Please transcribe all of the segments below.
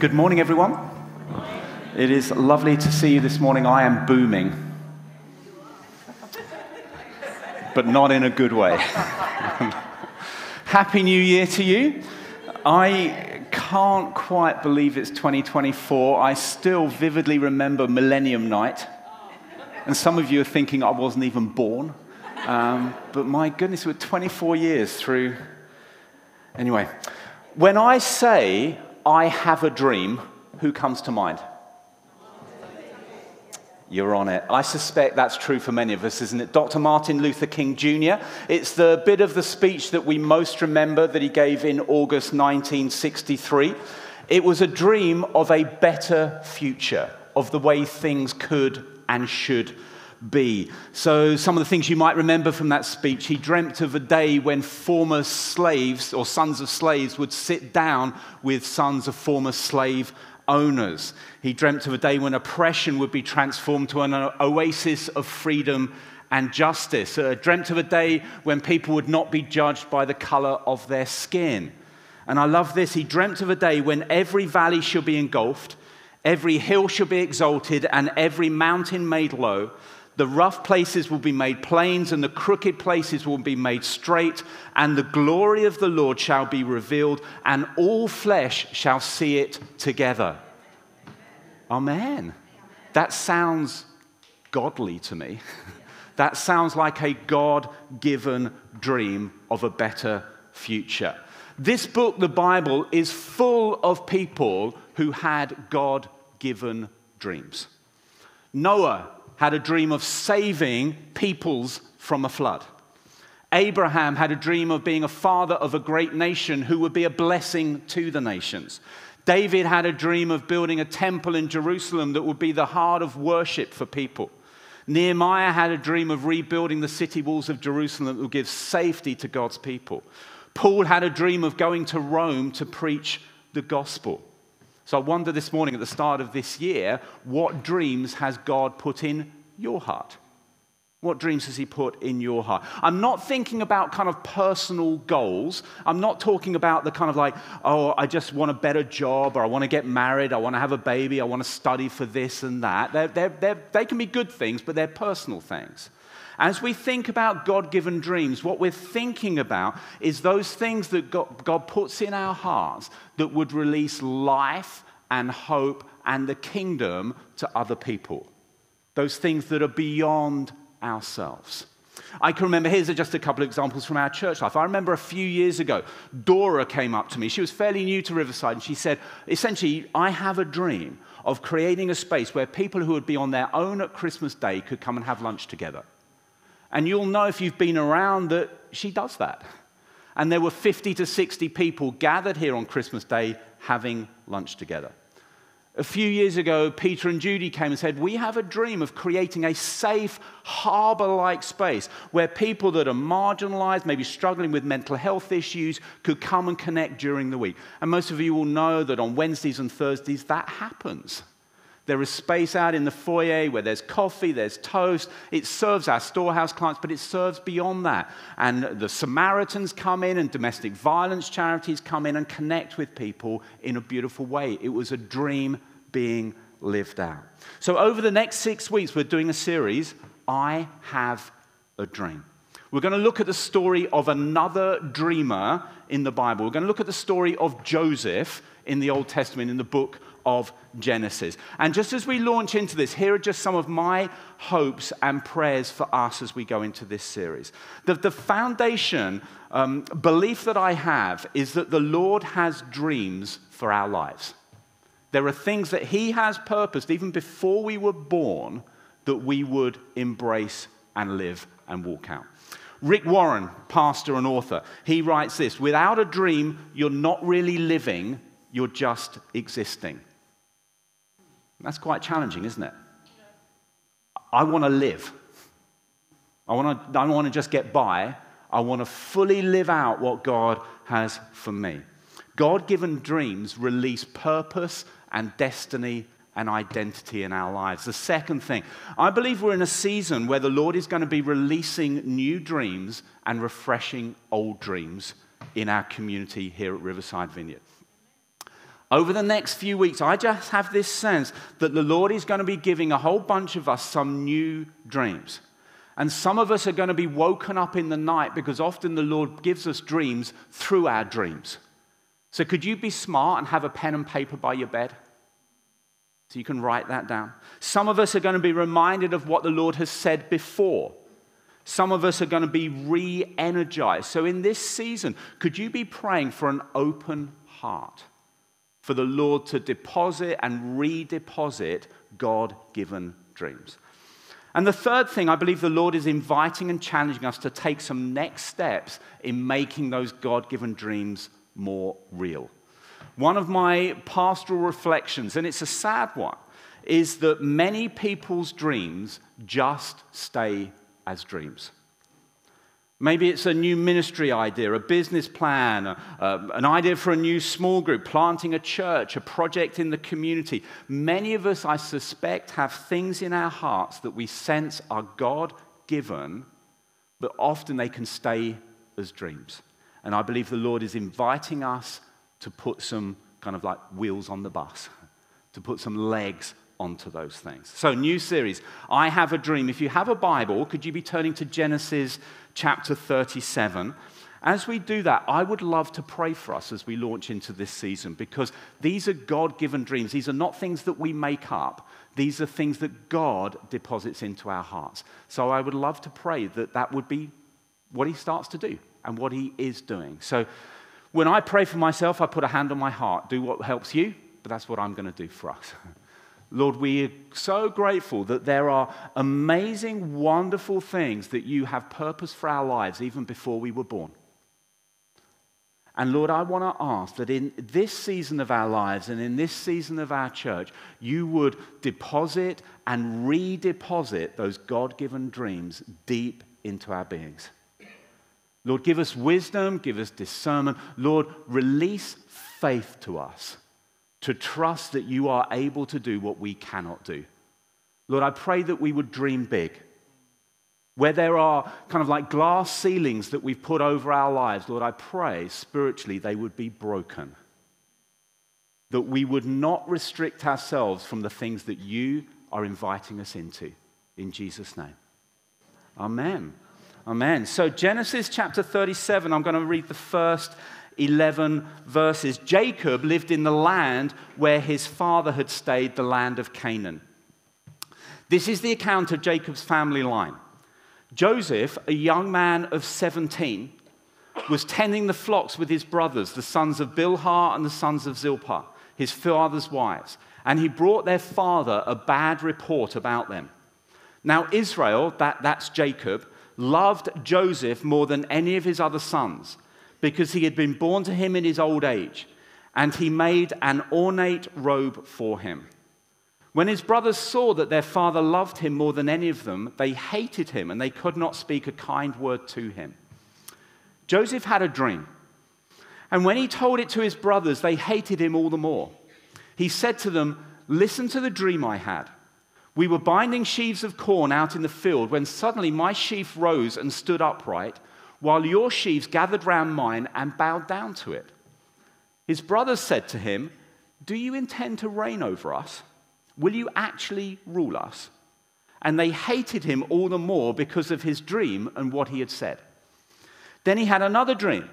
Good morning, everyone. It is lovely to see you this morning. I am booming, but not in a good way. Happy New Year to you. I can't quite believe it's 2024. I still vividly remember Millennium Night. And some of you are thinking I wasn't even born. Um, but my goodness, we're 24 years through. Anyway, when I say I have a dream, who comes to mind? You're on it. I suspect that's true for many of us, isn't it? Dr. Martin Luther King Jr. It's the bit of the speech that we most remember that he gave in August 1963. It was a dream of a better future, of the way things could and should be. So, some of the things you might remember from that speech, he dreamt of a day when former slaves or sons of slaves would sit down with sons of former slave owners. He dreamt of a day when oppression would be transformed to an oasis of freedom and justice. Uh, dreamt of a day when people would not be judged by the color of their skin. And I love this. He dreamt of a day when every valley shall be engulfed, every hill shall be exalted, and every mountain made low. The rough places will be made plains, and the crooked places will be made straight, and the glory of the Lord shall be revealed, and all flesh shall see it together. Amen. That sounds godly to me. that sounds like a God given dream of a better future. This book, the Bible, is full of people who had God given dreams. Noah had a dream of saving peoples from a flood. Abraham had a dream of being a father of a great nation who would be a blessing to the nations. David had a dream of building a temple in Jerusalem that would be the heart of worship for people. Nehemiah had a dream of rebuilding the city walls of Jerusalem that would give safety to God's people. Paul had a dream of going to Rome to preach the gospel. So I wonder this morning at the start of this year, what dreams has God put in your heart? What dreams has He put in your heart? I'm not thinking about kind of personal goals. I'm not talking about the kind of like, oh, I just want a better job, or I want to get married, I want to have a baby, I want to study for this and that. They're, they're, they're, they can be good things, but they're personal things. As we think about God given dreams, what we're thinking about is those things that God, God puts in our hearts that would release life and hope and the kingdom to other people. Those things that are beyond ourselves. I can remember, here's just a couple of examples from our church life. I remember a few years ago, Dora came up to me. She was fairly new to Riverside, and she said, essentially, I have a dream of creating a space where people who would be on their own at Christmas Day could come and have lunch together. And you'll know if you've been around that she does that. And there were 50 to 60 people gathered here on Christmas Day having lunch together. A few years ago, Peter and Judy came and said, We have a dream of creating a safe, harbor like space where people that are marginalized, maybe struggling with mental health issues, could come and connect during the week. And most of you will know that on Wednesdays and Thursdays, that happens. There is space out in the foyer where there's coffee, there's toast. It serves our storehouse clients, but it serves beyond that. And the Samaritans come in, and domestic violence charities come in and connect with people in a beautiful way. It was a dream being lived out. So, over the next six weeks, we're doing a series I Have a Dream. We're going to look at the story of another dreamer in the Bible. We're going to look at the story of Joseph in the Old Testament, in the book of Genesis. And just as we launch into this, here are just some of my hopes and prayers for us as we go into this series. The, the foundation um, belief that I have is that the Lord has dreams for our lives. There are things that He has purposed even before we were born that we would embrace and live and walk out. Rick Warren, pastor and author, he writes this Without a dream, you're not really living, you're just existing. That's quite challenging, isn't it? I want to live. I want to, I don't want to just get by. I want to fully live out what God has for me. God given dreams release purpose and destiny and identity in our lives. The second thing, I believe we're in a season where the Lord is going to be releasing new dreams and refreshing old dreams in our community here at Riverside Vineyard. Over the next few weeks, I just have this sense that the Lord is going to be giving a whole bunch of us some new dreams. And some of us are going to be woken up in the night because often the Lord gives us dreams through our dreams. So, could you be smart and have a pen and paper by your bed? So you can write that down. Some of us are going to be reminded of what the Lord has said before. Some of us are going to be re energized. So, in this season, could you be praying for an open heart? For the Lord to deposit and redeposit God given dreams. And the third thing, I believe the Lord is inviting and challenging us to take some next steps in making those God given dreams more real. One of my pastoral reflections, and it's a sad one, is that many people's dreams just stay as dreams. Maybe it's a new ministry idea, a business plan, a, a, an idea for a new small group, planting a church, a project in the community. Many of us, I suspect, have things in our hearts that we sense are God given, but often they can stay as dreams. And I believe the Lord is inviting us to put some kind of like wheels on the bus, to put some legs onto those things. So, new series, I Have a Dream. If you have a Bible, could you be turning to Genesis chapter 37? As we do that, I would love to pray for us as we launch into this season because these are God given dreams. These are not things that we make up, these are things that God deposits into our hearts. So I would love to pray that that would be what He starts to do and what He is doing. So when I pray for myself, I put a hand on my heart. Do what helps you, but that's what I'm going to do for us. Lord, we are so grateful that there are amazing, wonderful things that you have purpose for our lives even before we were born. And Lord, I want to ask that in this season of our lives and in this season of our church, you would deposit and redeposit those God given dreams deep into our beings. Lord, give us wisdom, give us discernment. Lord, release faith to us to trust that you are able to do what we cannot do. Lord, I pray that we would dream big. Where there are kind of like glass ceilings that we've put over our lives, Lord, I pray spiritually they would be broken. That we would not restrict ourselves from the things that you are inviting us into. In Jesus' name. Amen. Amen. So, Genesis chapter 37, I'm going to read the first 11 verses. Jacob lived in the land where his father had stayed, the land of Canaan. This is the account of Jacob's family line. Joseph, a young man of 17, was tending the flocks with his brothers, the sons of Bilhah and the sons of Zilpah, his father's wives, and he brought their father a bad report about them. Now, Israel, that, that's Jacob, loved Joseph more than any of his other sons because he had been born to him in his old age, and he made an ornate robe for him. When his brothers saw that their father loved him more than any of them, they hated him and they could not speak a kind word to him. Joseph had a dream, and when he told it to his brothers, they hated him all the more. He said to them, Listen to the dream I had. We were binding sheaves of corn out in the field when suddenly my sheaf rose and stood upright while your sheaves gathered round mine and bowed down to it. His brothers said to him, Do you intend to reign over us? Will you actually rule us? And they hated him all the more because of his dream and what he had said. Then he had another dream,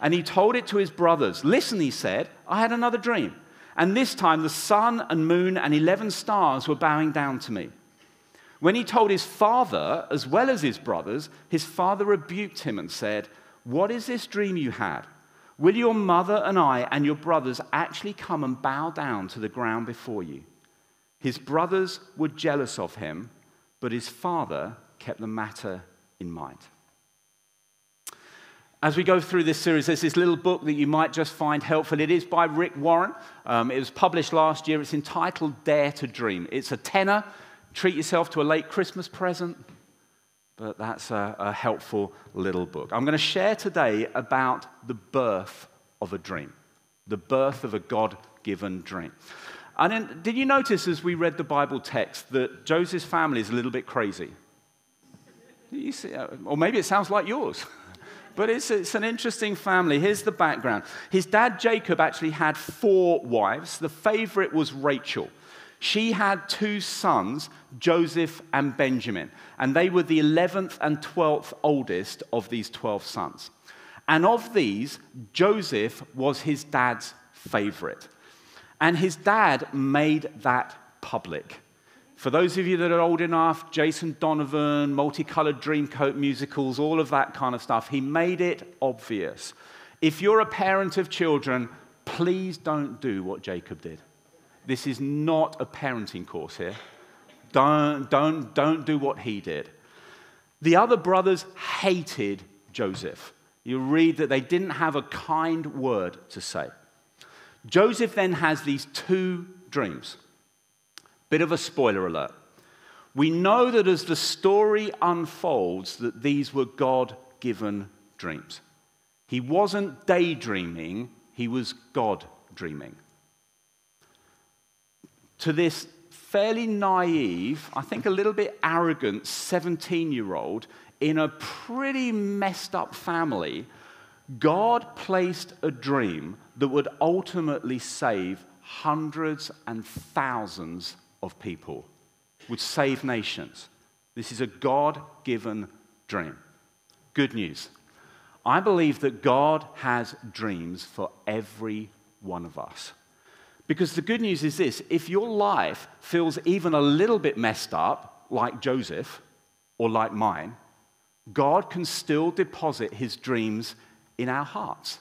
and he told it to his brothers. Listen, he said, I had another dream. And this time the sun and moon and 11 stars were bowing down to me. When he told his father, as well as his brothers, his father rebuked him and said, What is this dream you had? Will your mother and I and your brothers actually come and bow down to the ground before you? His brothers were jealous of him, but his father kept the matter in mind. As we go through this series, there's this little book that you might just find helpful. It is by Rick Warren. Um, it was published last year. It's entitled Dare to Dream. It's a tenner treat yourself to a late Christmas present. But that's a, a helpful little book. I'm going to share today about the birth of a dream, the birth of a God given dream. And then, did you notice as we read the Bible text that Joseph's family is a little bit crazy? See, uh, or maybe it sounds like yours. But it's, it's an interesting family. Here's the background. His dad, Jacob, actually had four wives. The favorite was Rachel. She had two sons, Joseph and Benjamin, and they were the 11th and 12th oldest of these 12 sons. And of these, Joseph was his dad's favorite. And his dad made that public. For those of you that are old enough, Jason Donovan, multicolored Dreamcoat musicals, all of that kind of stuff, he made it obvious. If you're a parent of children, please don't do what Jacob did. This is not a parenting course here. Don't, don't, don't do what he did. The other brothers hated Joseph. You read that they didn't have a kind word to say. Joseph then has these two dreams. Bit of a spoiler alert. We know that as the story unfolds that these were God-given dreams. He wasn't daydreaming, he was God dreaming. To this fairly naive, I think a little bit arrogant 17 year old, in a pretty messed up family, God placed a dream that would ultimately save hundreds and thousands of people, would save nations. This is a God given dream. Good news. I believe that God has dreams for every one of us. Because the good news is this if your life feels even a little bit messed up, like Joseph or like mine, God can still deposit his dreams in our hearts.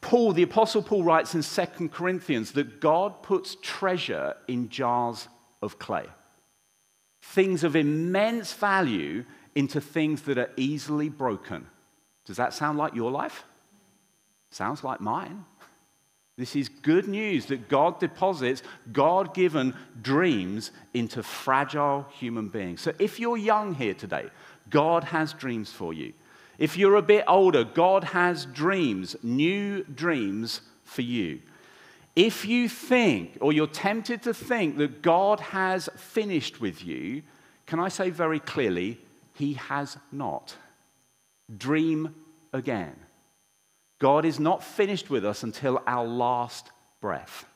Paul, the Apostle Paul writes in 2 Corinthians that God puts treasure in jars of clay. Things of immense value into things that are easily broken. Does that sound like your life? Sounds like mine. This is good news that God deposits God given dreams into fragile human beings. So if you're young here today, God has dreams for you. If you're a bit older, God has dreams, new dreams for you. If you think, or you're tempted to think, that God has finished with you, can I say very clearly, He has not. Dream again. God is not finished with us until our last breath.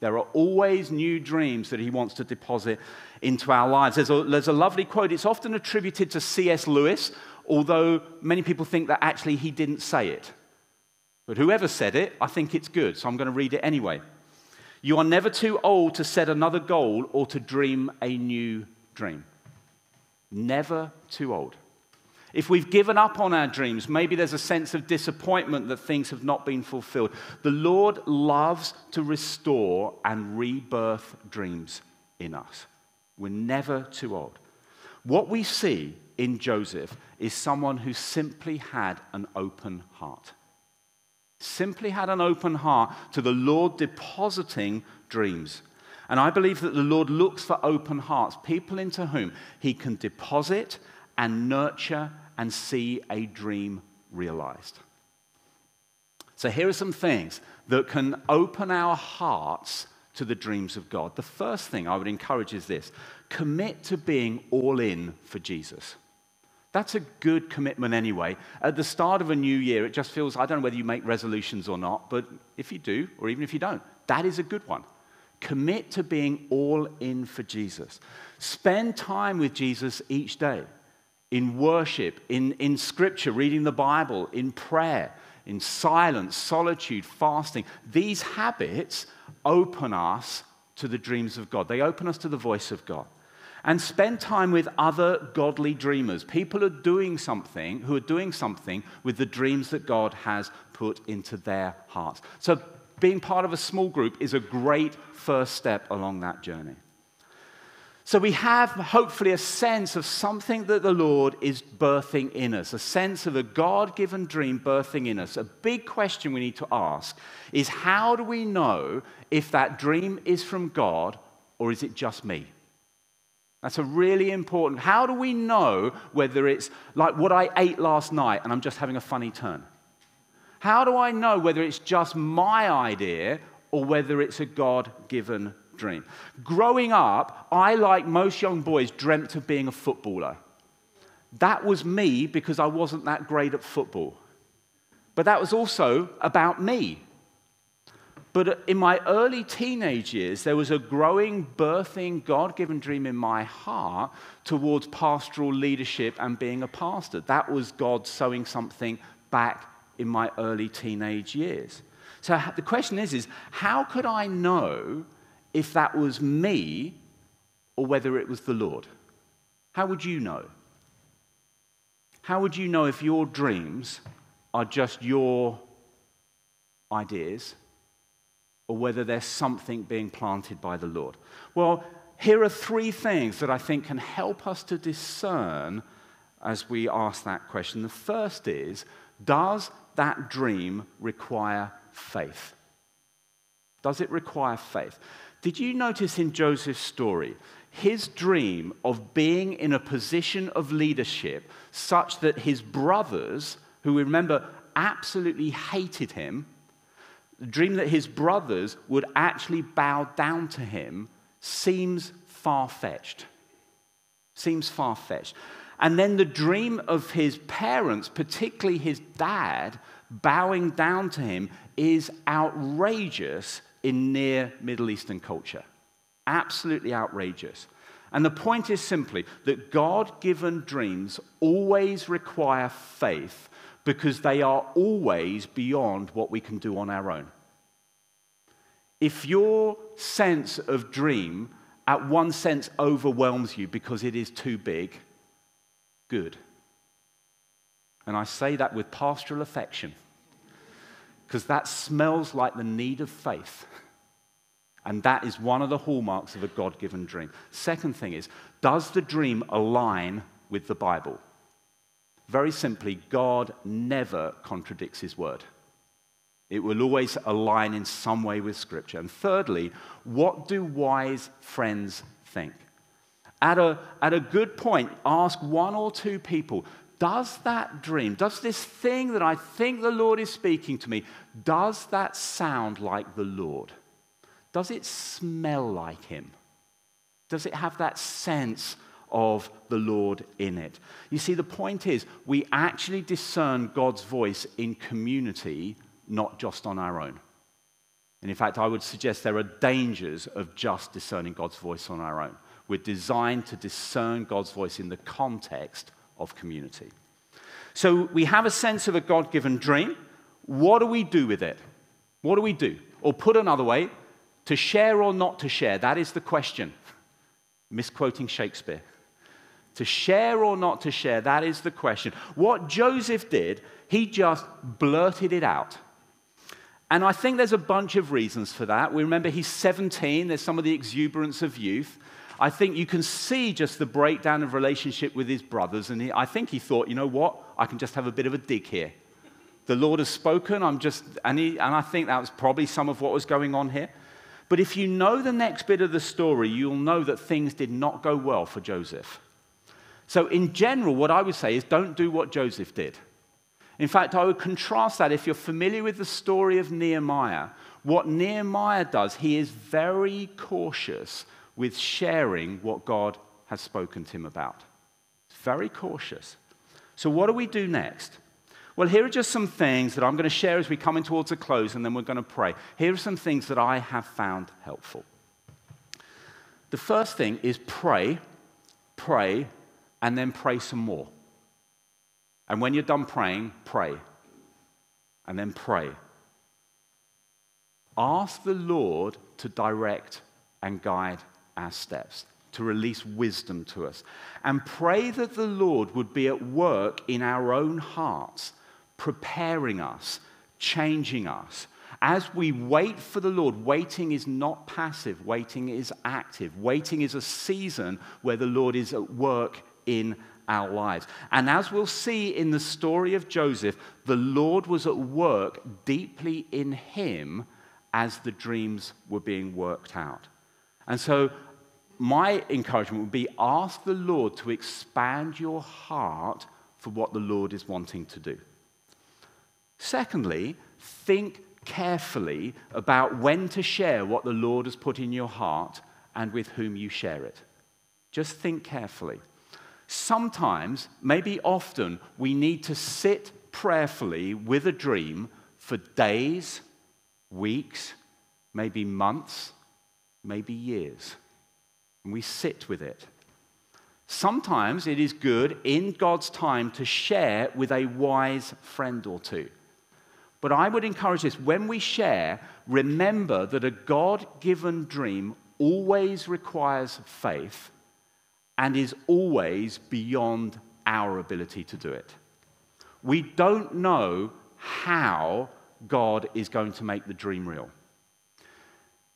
There are always new dreams that he wants to deposit into our lives. There's a, there's a lovely quote. It's often attributed to C.S. Lewis, although many people think that actually he didn't say it. But whoever said it, I think it's good, so I'm going to read it anyway. You are never too old to set another goal or to dream a new dream. Never too old. If we've given up on our dreams, maybe there's a sense of disappointment that things have not been fulfilled. The Lord loves to restore and rebirth dreams in us. We're never too old. What we see in Joseph is someone who simply had an open heart. Simply had an open heart to the Lord depositing dreams. And I believe that the Lord looks for open hearts, people into whom he can deposit and nurture and see a dream realized. So, here are some things that can open our hearts to the dreams of God. The first thing I would encourage is this commit to being all in for Jesus. That's a good commitment anyway. At the start of a new year, it just feels, I don't know whether you make resolutions or not, but if you do, or even if you don't, that is a good one. Commit to being all in for Jesus. Spend time with Jesus each day in worship, in, in scripture, reading the Bible, in prayer, in silence, solitude, fasting. These habits open us to the dreams of God, they open us to the voice of God. And spend time with other godly dreamers, people are doing something, who are doing something with the dreams that God has put into their hearts. So, being part of a small group is a great first step along that journey. So we have hopefully a sense of something that the Lord is birthing in us, a sense of a God given dream birthing in us. A big question we need to ask is how do we know if that dream is from God or is it just me? That's a really important. How do we know whether it's like what I ate last night and I'm just having a funny turn? How do I know whether it's just my idea or whether it's a God given dream. Growing up, I, like most young boys, dreamt of being a footballer. that was me because I wasn't that great at football. But that was also about me. But in my early teenage years, there was a growing, birthing, God given dream in my heart towards pastoral leadership and being a pastor. That was God sowing something back in my early teenage years. So the question is, is how could I know if that was me or whether it was the Lord? How would you know? How would you know if your dreams are just your ideas or whether there's something being planted by the Lord? Well, here are three things that I think can help us to discern as we ask that question. The first is Does that dream require faith? Does it require faith? Did you notice in Joseph's story his dream of being in a position of leadership such that his brothers, who remember absolutely hated him, the dream that his brothers would actually bow down to him seems far fetched. Seems far fetched. And then the dream of his parents, particularly his dad, bowing down to him, is outrageous in near Middle Eastern culture. Absolutely outrageous. And the point is simply that God given dreams always require faith because they are always beyond what we can do on our own. If your sense of dream, at one sense, overwhelms you because it is too big, good. And I say that with pastoral affection because that smells like the need of faith. And that is one of the hallmarks of a God given dream. Second thing is, does the dream align with the Bible? Very simply, God never contradicts his word. It will always align in some way with Scripture. And thirdly, what do wise friends think? At a, at a good point, ask one or two people does that dream, does this thing that I think the Lord is speaking to me, does that sound like the Lord? Does it smell like Him? Does it have that sense of the Lord in it. You see, the point is, we actually discern God's voice in community, not just on our own. And in fact, I would suggest there are dangers of just discerning God's voice on our own. We're designed to discern God's voice in the context of community. So we have a sense of a God given dream. What do we do with it? What do we do? Or put another way, to share or not to share? That is the question. Misquoting Shakespeare. To share or not to share, that is the question. What Joseph did, he just blurted it out. And I think there's a bunch of reasons for that. We remember he's 17, there's some of the exuberance of youth. I think you can see just the breakdown of relationship with his brothers. And he, I think he thought, you know what? I can just have a bit of a dig here. The Lord has spoken. I'm just, and, he, and I think that was probably some of what was going on here. But if you know the next bit of the story, you'll know that things did not go well for Joseph. So, in general, what I would say is don't do what Joseph did. In fact, I would contrast that if you're familiar with the story of Nehemiah. What Nehemiah does, he is very cautious with sharing what God has spoken to him about. Very cautious. So, what do we do next? Well, here are just some things that I'm going to share as we come in towards a close, and then we're going to pray. Here are some things that I have found helpful. The first thing is pray, pray, and then pray some more. And when you're done praying, pray. And then pray. Ask the Lord to direct and guide our steps, to release wisdom to us. And pray that the Lord would be at work in our own hearts, preparing us, changing us. As we wait for the Lord, waiting is not passive, waiting is active. Waiting is a season where the Lord is at work in our lives. And as we'll see in the story of Joseph, the Lord was at work deeply in him as the dreams were being worked out. And so, my encouragement would be ask the Lord to expand your heart for what the Lord is wanting to do. Secondly, think carefully about when to share what the Lord has put in your heart and with whom you share it. Just think carefully. Sometimes, maybe often, we need to sit prayerfully with a dream for days, weeks, maybe months, maybe years. And we sit with it. Sometimes it is good in God's time to share with a wise friend or two. But I would encourage this when we share, remember that a God given dream always requires faith and is always beyond our ability to do it. We don't know how God is going to make the dream real.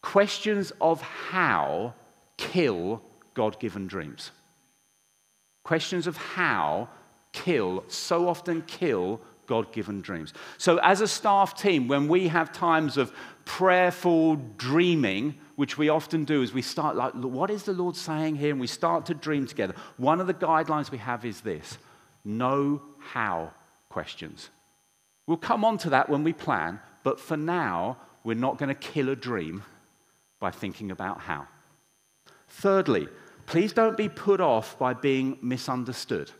Questions of how kill God given dreams. Questions of how kill, so often kill God given dreams. So, as a staff team, when we have times of prayerful dreaming, which we often do, is we start like, what is the Lord saying here? And we start to dream together. One of the guidelines we have is this know how questions. We'll come on to that when we plan, but for now, we're not going to kill a dream by thinking about how. Thirdly, please don't be put off by being misunderstood.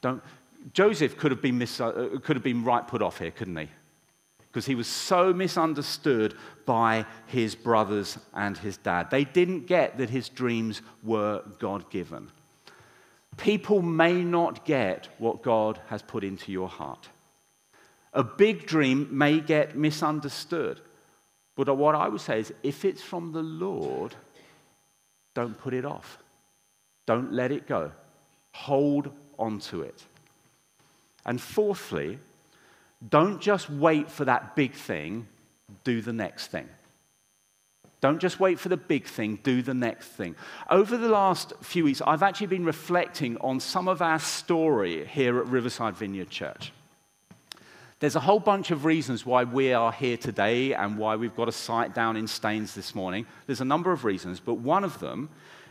Don't, Joseph could have, been mis, uh, could have been right put off here, couldn't he? Because he was so misunderstood by his brothers and his dad. They didn't get that his dreams were God given. People may not get what God has put into your heart. A big dream may get misunderstood. But what I would say is if it's from the Lord, don't put it off. Don't let it go. Hold on to it. And fourthly, don't just wait for that big thing, do the next thing. Don't just wait for the big thing, do the next thing. Over the last few weeks, I've actually been reflecting on some of our story here at Riverside Vineyard Church. There's a whole bunch of reasons why we are here today and why we've got a site down in Staines this morning. There's a number of reasons, but one of them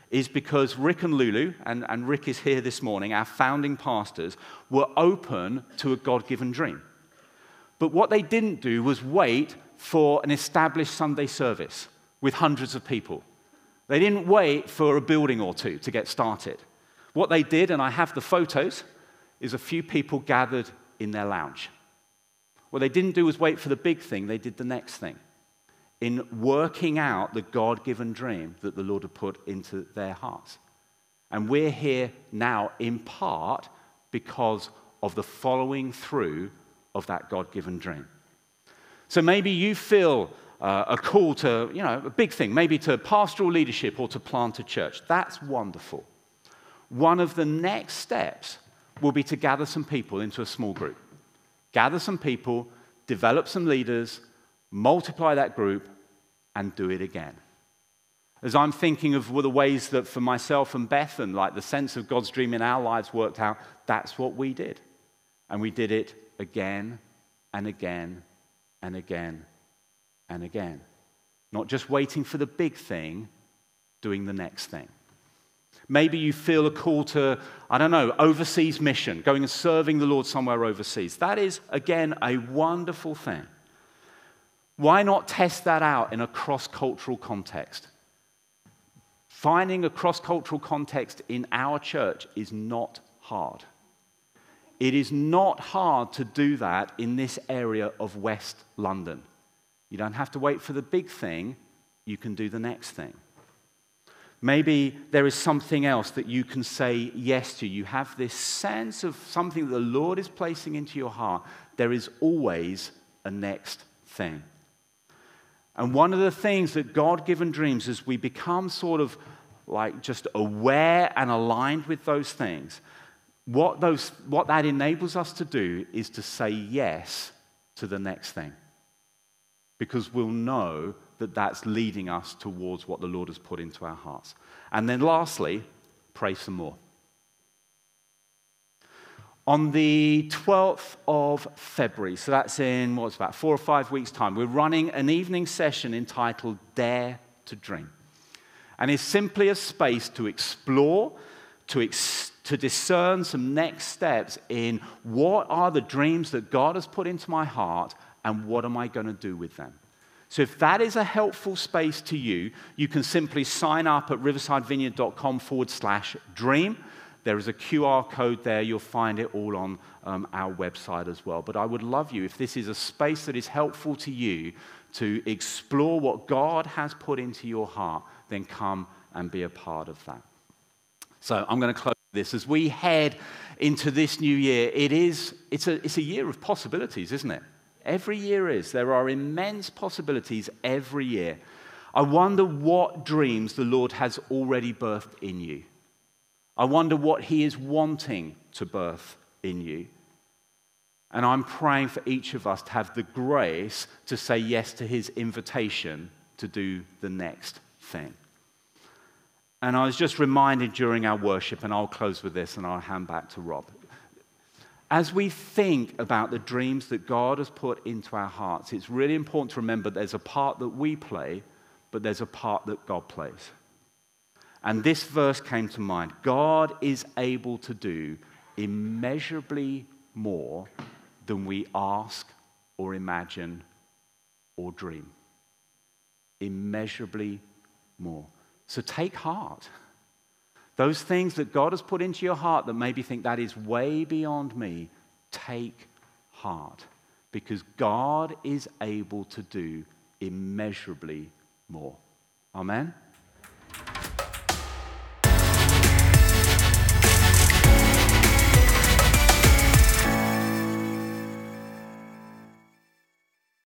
is because Rick and Lulu, and, and Rick is here this morning, our founding pastors, were open to a God given dream. But what they didn't do was wait for an established Sunday service with hundreds of people. They didn't wait for a building or two to get started. What they did, and I have the photos, is a few people gathered in their lounge. What they didn't do was wait for the big thing, they did the next thing in working out the God given dream that the Lord had put into their hearts. And we're here now in part because of the following through of that God given dream. So maybe you feel uh, a call to, you know, a big thing, maybe to pastoral leadership or to plant a church. That's wonderful. One of the next steps will be to gather some people into a small group. Gather some people, develop some leaders, multiply that group, and do it again. As I'm thinking of the ways that for myself and Beth and like the sense of God's dream in our lives worked out, that's what we did. And we did it again and again and again and again. Not just waiting for the big thing, doing the next thing. Maybe you feel a call to, I don't know, overseas mission, going and serving the Lord somewhere overseas. That is, again, a wonderful thing. Why not test that out in a cross cultural context? Finding a cross cultural context in our church is not hard. It is not hard to do that in this area of West London. You don't have to wait for the big thing, you can do the next thing. Maybe there is something else that you can say yes to. You have this sense of something that the Lord is placing into your heart. There is always a next thing. And one of the things that God given dreams is we become sort of like just aware and aligned with those things. What, those, what that enables us to do is to say yes to the next thing. Because we'll know that that's leading us towards what the Lord has put into our hearts. And then lastly, pray some more. On the 12th of February, so that's in what's about four or five weeks' time, we're running an evening session entitled Dare to Dream. And it's simply a space to explore, to explore to discern some next steps in what are the dreams that God has put into my heart and what am I going to do with them. So, if that is a helpful space to you, you can simply sign up at riversidevineyard.com forward slash dream. There is a QR code there. You'll find it all on um, our website as well. But I would love you, if this is a space that is helpful to you to explore what God has put into your heart, then come and be a part of that. So I'm going to close this. As we head into this new year, it is, it's, a, it's a year of possibilities, isn't it? Every year is. There are immense possibilities every year. I wonder what dreams the Lord has already birthed in you. I wonder what He is wanting to birth in you. And I'm praying for each of us to have the grace to say yes to His invitation to do the next thing. And I was just reminded during our worship, and I'll close with this and I'll hand back to Rob. As we think about the dreams that God has put into our hearts, it's really important to remember there's a part that we play, but there's a part that God plays. And this verse came to mind God is able to do immeasurably more than we ask or imagine or dream. Immeasurably more. So take heart. Those things that God has put into your heart that maybe think that is way beyond me, take heart. Because God is able to do immeasurably more. Amen?